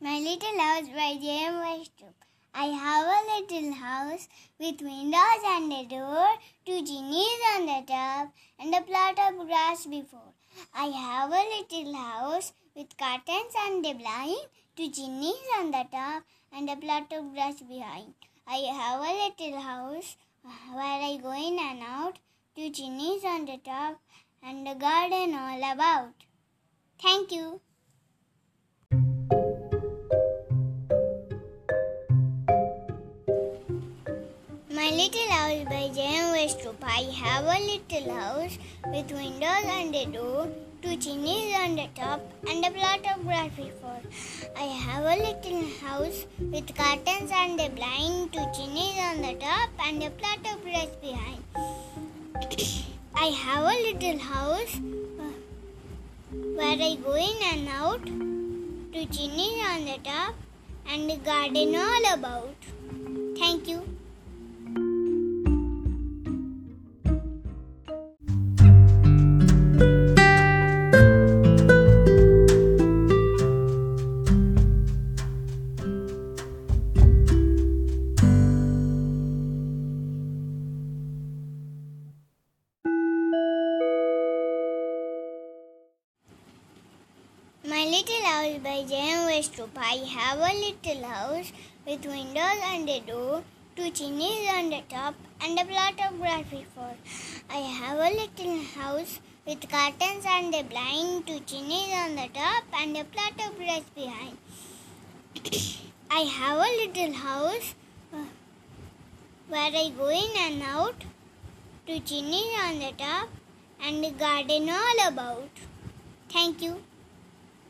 My Little House by J.M. Westrup. I have a little house with windows and a door, two genies on the top, and a plot of grass before. I have a little house with curtains and a blind, two genies on the top, and a plot of grass behind. I have a little house where I go in and out, two genies on the top, and a garden all about. Thank you. Little House by J.M. Westrup. I have a little house with windows and a door, two chimneys on the top, and a plot of grass before. I have a little house with curtains and a blind, two chimneys on the top, and a plot of grass behind. I have a little house where I go in and out, two chimneys on the top, and a garden all about. Thank you. Little House by J.M. Westrup. I have a little house with windows and a door, two chimneys on the top, and a plot of grass before. I have a little house with curtains and a blind, two chimneys on the top, and a plot of grass behind. I have a little house uh, where I go in and out, two chimneys on the top, and a garden all about. Thank you.